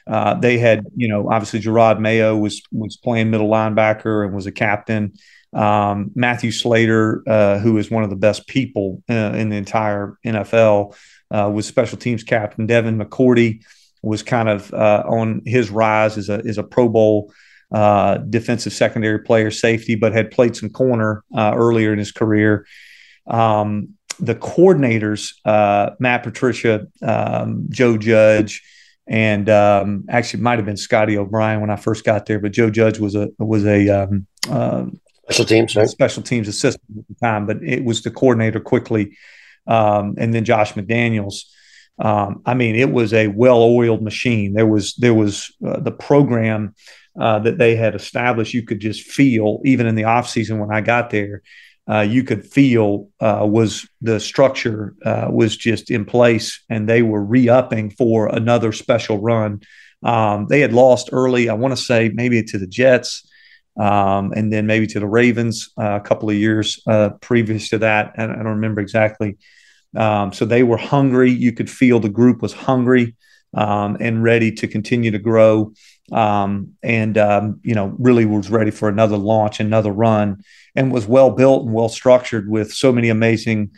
uh, they had you know obviously Jerod Mayo was was playing middle linebacker and was a captain. Um, Matthew Slater, uh, who is one of the best people uh, in the entire NFL, uh, was special teams captain. Devin McCourty was kind of uh, on his rise as a as a Pro Bowl. Uh, defensive secondary player, safety, but had played some corner uh, earlier in his career. Um, the coordinators, uh, Matt Patricia, um, Joe Judge, and um, actually might have been Scotty O'Brien when I first got there, but Joe Judge was a was a um, uh, special teams right? special teams assistant at the time, but it was the coordinator quickly, um, and then Josh McDaniels. Um, I mean, it was a well-oiled machine. There was there was uh, the program uh, that they had established. You could just feel, even in the off season when I got there, uh, you could feel uh, was the structure uh, was just in place, and they were re-upping for another special run. Um, they had lost early. I want to say maybe to the Jets, um, and then maybe to the Ravens uh, a couple of years uh, previous to that. I, I don't remember exactly. Um, so they were hungry. You could feel the group was hungry um, and ready to continue to grow. Um, and um, you know, really was ready for another launch, another run and was well built and well structured with so many amazing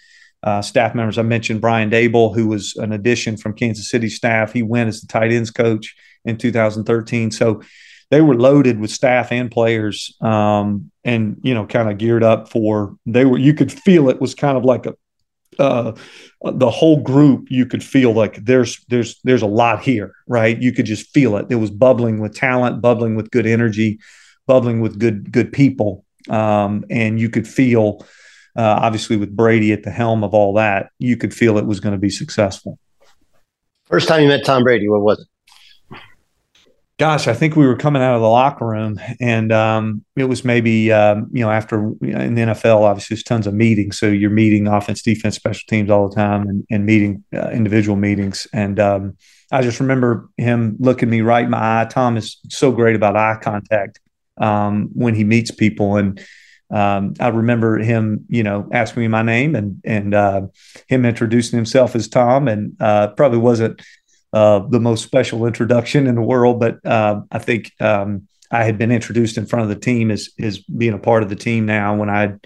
uh, staff members. I mentioned Brian Daboll who was an addition from Kansas City staff. He went as the tight ends coach in 2013. So they were loaded with staff and players, um, and you know, kind of geared up for. They were. You could feel it was kind of like a. Uh, the whole group, you could feel like there's there's there's a lot here, right? You could just feel it. It was bubbling with talent, bubbling with good energy, bubbling with good good people, um, and you could feel, uh, obviously, with Brady at the helm of all that, you could feel it was going to be successful. First time you met Tom Brady, what was it? Gosh, I think we were coming out of the locker room, and um, it was maybe um, you know after in the NFL, obviously there's tons of meetings, so you're meeting offense, defense, special teams all the time, and, and meeting uh, individual meetings. And um, I just remember him looking me right in my eye. Tom is so great about eye contact, um, when he meets people. And um, I remember him, you know, asking me my name and and uh, him introducing himself as Tom, and uh, probably wasn't uh, the most special introduction in the world, but uh, I think um, I had been introduced in front of the team as as being a part of the team now when I'd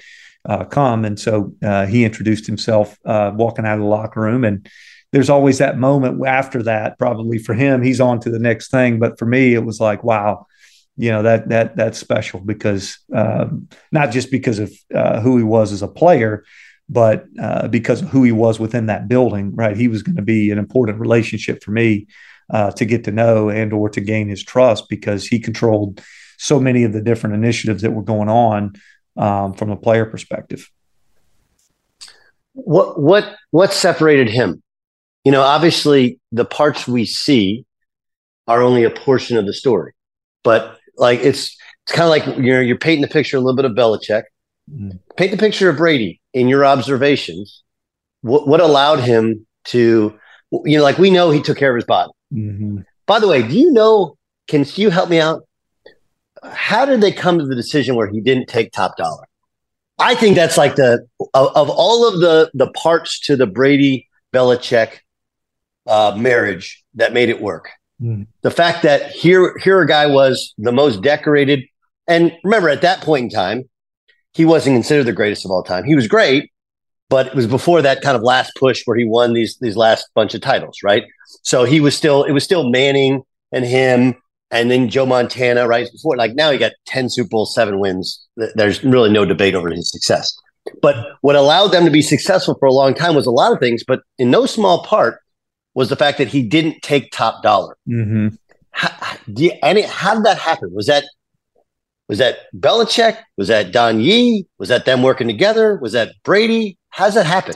uh, come, and so uh, he introduced himself walking out of the locker room. And there's always that moment after that probably for him he's on to the next thing. But for me it was like wow you know that that that's special because uh, not just because of uh, who he was as a player, but uh, because of who he was within that building. Right, he was going to be an important relationship for me uh, to get to know and or to gain his trust because he controlled so many of the different initiatives that were going on um, from a player perspective. What what what separated him? You know, obviously the parts we see are only a portion of the story, but like it's it's kind of like you're you're painting the picture a little bit of Belichick. Paint the picture of Brady in your observations. What what allowed him to, you know, like we know he took care of his body. Mm-hmm. By the way, do you know? Can you help me out? How did they come to the decision where he didn't take top dollar? I think that's like the of, of all of the the parts to the Brady Belichick uh, marriage that made it work. Mm. The fact that here here a guy was the most decorated, and remember at that point in time, he wasn't considered the greatest of all time. He was great, but it was before that kind of last push where he won these these last bunch of titles, right? So he was still it was still Manning and him, and then Joe Montana, right before. Like now he got ten Super Bowl seven wins. There's really no debate over his success. But what allowed them to be successful for a long time was a lot of things, but in no small part was the fact that he didn't take top dollar. Mm-hmm. How, you, any, how did that happen? Was that was that Belichick? Was that Don Yee? Was that them working together? Was that Brady? How's that happen?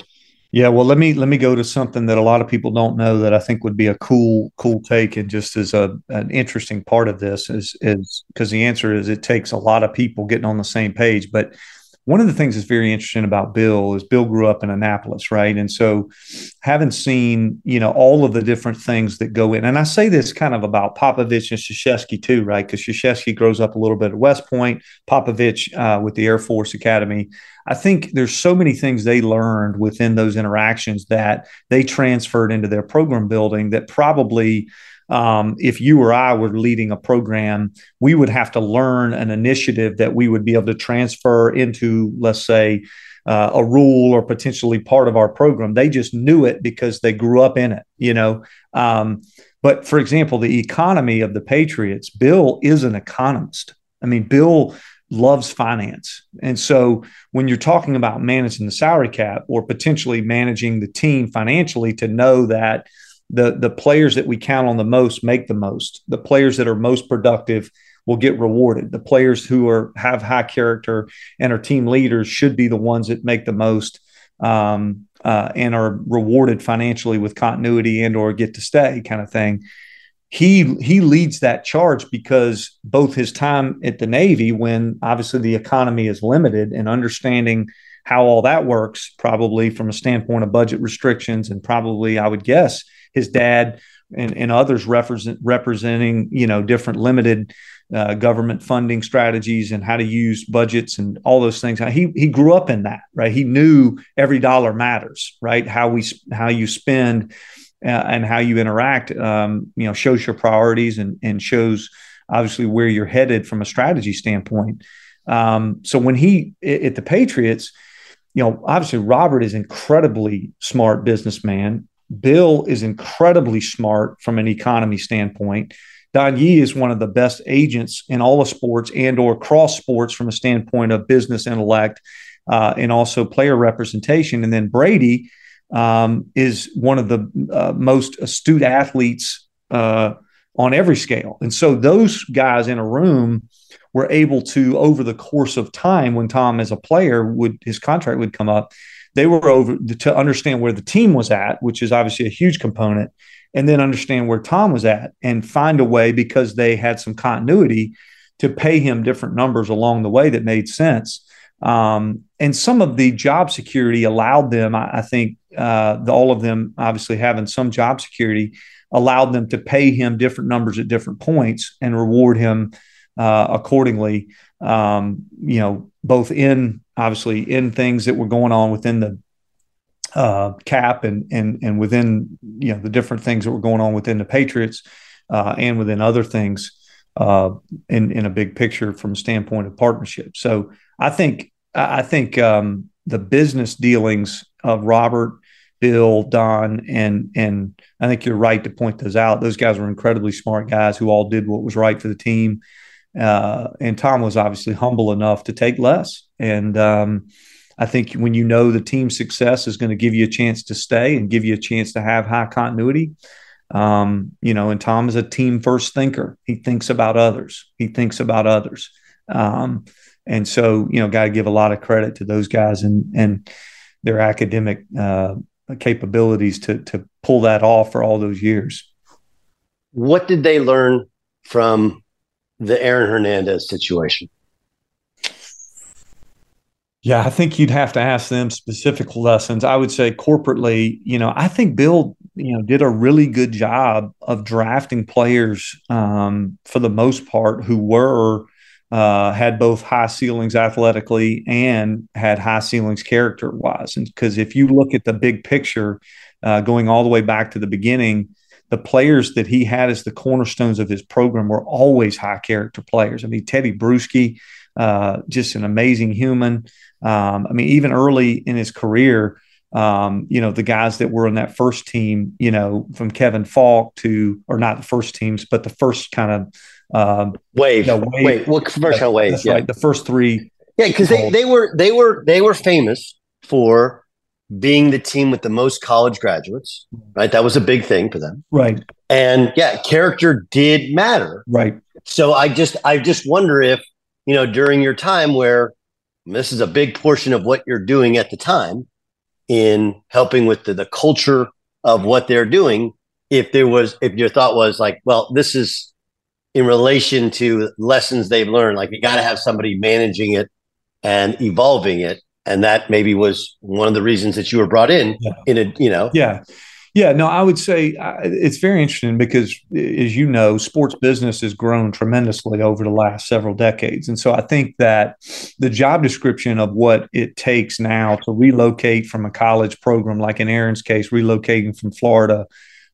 Yeah, well, let me let me go to something that a lot of people don't know that I think would be a cool cool take and just as a an interesting part of this is is because the answer is it takes a lot of people getting on the same page, but one of the things that's very interesting about Bill is Bill grew up in Annapolis, right? And so having seen, you know, all of the different things that go in, and I say this kind of about Popovich and Krzyzewski too, right? Because Krzyzewski grows up a little bit at West Point, Popovich uh, with the Air Force Academy. I think there's so many things they learned within those interactions that they transferred into their program building that probably – um, if you or I were leading a program, we would have to learn an initiative that we would be able to transfer into, let's say, uh, a rule or potentially part of our program. They just knew it because they grew up in it, you know. Um, but for example, the economy of the Patriots, Bill is an economist. I mean, Bill loves finance. And so when you're talking about managing the salary cap or potentially managing the team financially to know that the the players that we count on the most make the most. The players that are most productive will get rewarded. The players who are have high character and are team leaders should be the ones that make the most um, uh, and are rewarded financially with continuity and or get to stay kind of thing. He he leads that charge because both his time at the Navy, when obviously the economy is limited, and understanding how all that works, probably from a standpoint of budget restrictions, and probably I would guess his dad and, and others represent, representing you know different limited uh, government funding strategies and how to use budgets and all those things. He he grew up in that, right? He knew every dollar matters, right? How we how you spend uh, and how you interact, um, you know, shows your priorities and and shows obviously where you're headed from a strategy standpoint. Um, so when he at the Patriots, you know, obviously Robert is incredibly smart businessman. Bill is incredibly smart from an economy standpoint. Don Yee is one of the best agents in all of sports and or cross sports from a standpoint of business intellect uh, and also player representation. And then Brady um, is one of the uh, most astute athletes uh, on every scale. And so those guys in a room were able to, over the course of time, when Tom as a player would his contract would come up, they were over to understand where the team was at, which is obviously a huge component and then understand where Tom was at and find a way because they had some continuity to pay him different numbers along the way that made sense. Um, and some of the job security allowed them, I, I think, uh, the, all of them obviously having some job security allowed them to pay him different numbers at different points and reward him uh, accordingly. Um, you know, both in obviously in things that were going on within the uh, cap and and and within you know the different things that were going on within the Patriots uh, and within other things uh, in in a big picture from a standpoint of partnership. So I think I think um, the business dealings of Robert, Bill, Don, and and I think you're right to point those out. Those guys were incredibly smart guys who all did what was right for the team. Uh, and Tom was obviously humble enough to take less and. Um, I think when you know the team's success is going to give you a chance to stay and give you a chance to have high continuity, um, you know, and Tom is a team first thinker. He thinks about others. He thinks about others. Um, and so, you know, got to give a lot of credit to those guys and and their academic uh, capabilities to to pull that off for all those years. What did they learn from the Aaron Hernandez situation? Yeah, I think you'd have to ask them specific lessons. I would say corporately, you know, I think Bill, you know, did a really good job of drafting players um, for the most part who were uh, had both high ceilings athletically and had high ceilings character wise. And because if you look at the big picture, uh, going all the way back to the beginning, the players that he had as the cornerstones of his program were always high character players. I mean, Tedy Bruschi, uh, just an amazing human. Um, I mean, even early in his career, um, you know, the guys that were in that first team, you know, from Kevin Faulk to, or not the first teams, but the first kind of um, wave. You know, wave. Wait, what first kind of wave? yeah. right. The first three. Yeah, because they, they were they were they were famous for being the team with the most college graduates, right? That was a big thing for them. Right. And yeah, character did matter. Right. So I just I just wonder if, you know, during your time where this is a big portion of what you're doing at the time in helping with the, the culture of what they're doing if there was if your thought was like well this is in relation to lessons they've learned like you got to have somebody managing it and evolving it and that maybe was one of the reasons that you were brought in yeah. in a you know yeah yeah, no, I would say uh, it's very interesting because, as you know, sports business has grown tremendously over the last several decades. And so I think that the job description of what it takes now to relocate from a college program, like in Aaron's case, relocating from Florida,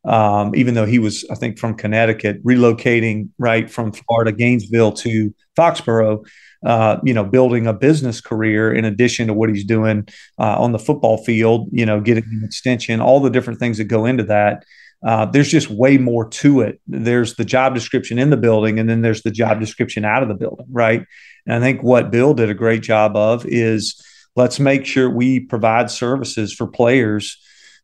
um, even though he was, I think, from Connecticut, relocating right from Florida, Gainesville to Foxborough, uh, you know, building a business career in addition to what he's doing uh, on the football field, you know, getting an extension, all the different things that go into that. Uh, there's just way more to it. There's the job description in the building, and then there's the job description out of the building, right? And I think what Bill did a great job of is let's make sure we provide services for players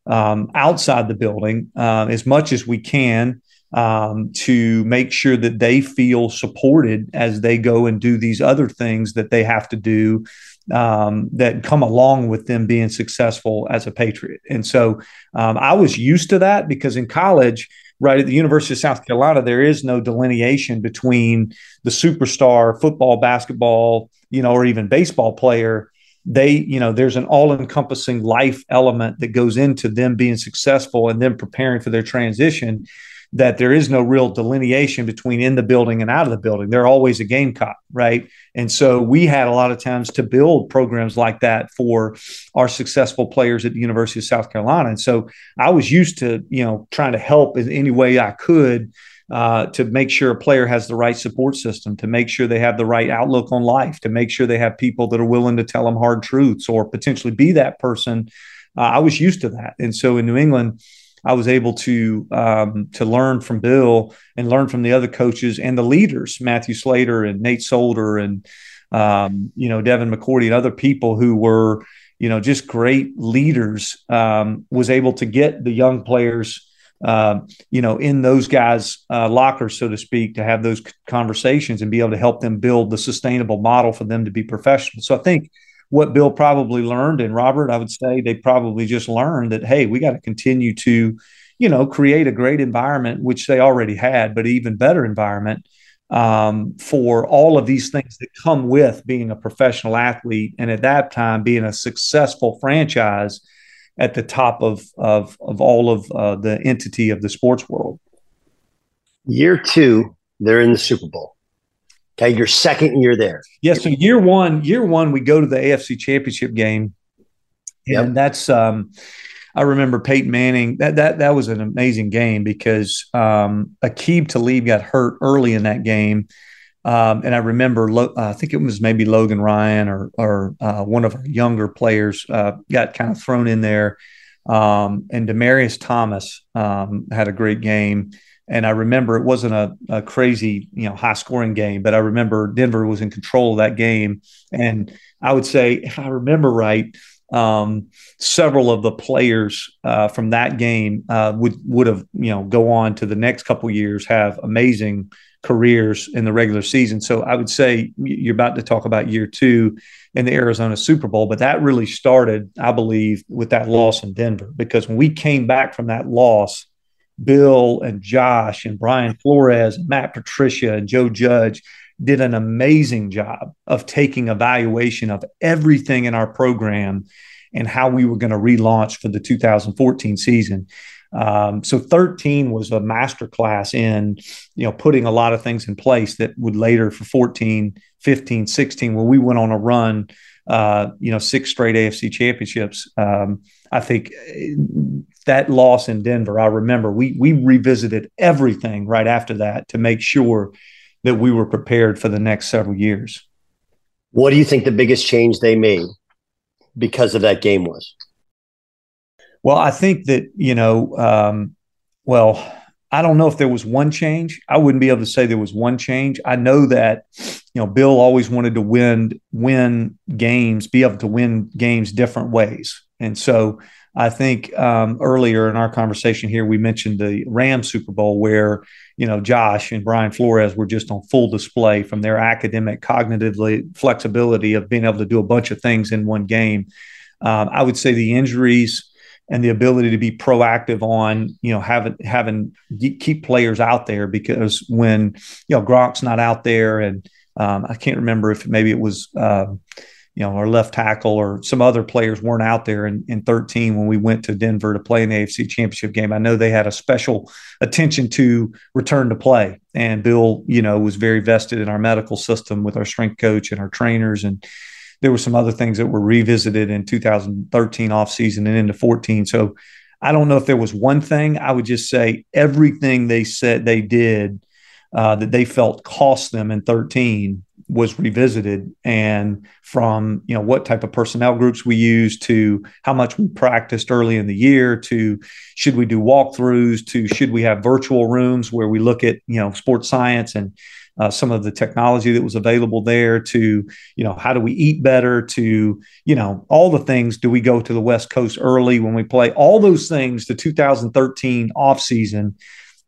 um, outside the building uh, as much as we can um, to make sure that they feel supported as they go and do these other things that they have to do um, that come along with them being successful as a patriot. And so um, I was used to that because in college, right at the University of South Carolina, there is no delineation between the superstar football, basketball, you know, or even baseball player they you know there's an all-encompassing life element that goes into them being successful and then preparing for their transition that there is no real delineation between in the building and out of the building. They're always a gamecock right? And so we had a lot of times to build programs like that for our successful players at the university of south carolina. And so i was used to you know trying to help in any way i could uh, to make sure a player has the right support system, to make sure they have the right outlook on life, to make sure they have people that are willing to tell them hard truths or potentially be that person. Uh, I was used to that, and so in New England, I was able to um, to learn from Bill and learn from the other coaches and the leaders, Matthew Slater and Nate Solder and um, you know Devin McCourty and other people who were you know just great leaders. Um, was able to get the young players uh, you know, in those guys' uh, lockers, so to speak, to have those conversations and be able to help them build the sustainable model for them to be professional. So I think what Bill probably learned, and Robert, I would say they probably just learned that, hey, we got to continue to, you know, create a great environment, which they already had, but even better environment um, for all of these things that come with being a professional athlete. And at that time, being a successful franchise at the top of of of all of uh, the entity of the sports world. Year two, they're in the Super Bowl. Okay, your second year there. Yeah, so year one, year one, we go to the AFC Championship game, and yep. that's um, I remember Peyton Manning. That that that was an amazing game because um, Aqib Talib got hurt early in that game, um, and I remember, uh, I think it was maybe Logan Ryan or, or uh, one of our younger players uh, got kind of thrown in there. Um, and Demaryius Thomas um, had a great game. And I remember it wasn't a, a, crazy, you know, high scoring game, but I remember Denver was in control of that game. And I would say, if I remember right, um, several of the players uh, from that game uh, would would have you know go on to the next couple years have amazing careers in the regular season. So I would say you're about to talk about year two in the Arizona Super Bowl, but that really started, I believe, with that loss in Denver. Because when we came back from that loss, Bill and Josh and Brian Flores and Matt Patricia and Joe Judge did an amazing job of taking evaluation of everything in our program and how we were going to relaunch for the 2014 season. Um, so 13 was a master class in, you know, putting a lot of things in place that would later for 14, 15, 16, where we went on a run, uh, you know, six straight AFC championships. Um, I think eh, that loss in Denver, I remember we we revisited everything right after that to make sure that we were prepared for the next several years. What do you think the biggest change they made because of that game was? Well, I think that, you know, um, well, I don't know if there was one change. I wouldn't be able to say there was one change. I know that, you know, Bill always wanted to win win games, be able to win games different ways. And so I think um, earlier in our conversation here, we mentioned the Ram Super Bowl where, you know, Josh and Brian Flores were just on full display from their academic cognitively flexibility of being able to do a bunch of things in one game. Um, I would say the injuries and the ability to be proactive on you know having having keep players out there because when you know Gronk's not out there and um, I can't remember if maybe it was uh, you know our left tackle or some other players weren't out there in, in 13 when we went to Denver to play in the AFC Championship game. I know they had a special attention to return to play, and Bill you know was very vested in our medical system with our strength coach and our trainers and there were some other things that were revisited in 2013 offseason and into 14. So I don't know if there was one thing. I would just say everything they said they did uh, that they felt cost them in 13 was revisited and from you know what type of personnel groups we use to how much we practiced early in the year to should we do walkthroughs to should we have virtual rooms where we look at you know sports science and uh, some of the technology that was available there to you know how do we eat better to you know all the things. Do we go to the west coast early when we play? All those things the 2013 off season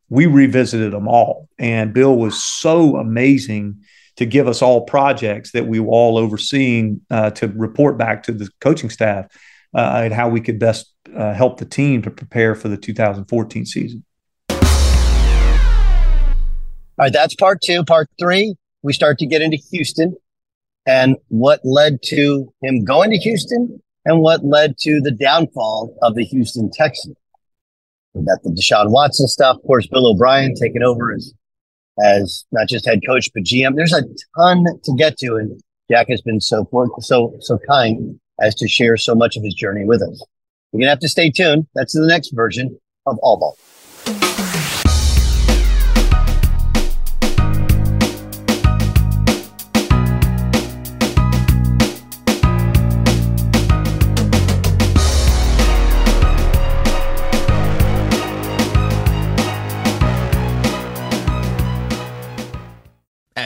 we revisited them all. And bill was so amazing to give us all projects that we were all overseeing uh, to report back to the coaching staff uh, and how we could best uh, help the team to prepare for the 2014 season all right, that's part two. Part three, we start to get into Houston and what led to him going to Houston and what led to the downfall of the Houston Texans. We got the Deshaun Watson stuff. Of course, Bill O'Brien taking over as, as not just head coach, but GM. There's a ton to get to. And Jack has been so, so, so kind as to share so much of his journey with us. You're going to have to stay tuned. That's the next version of All Ball.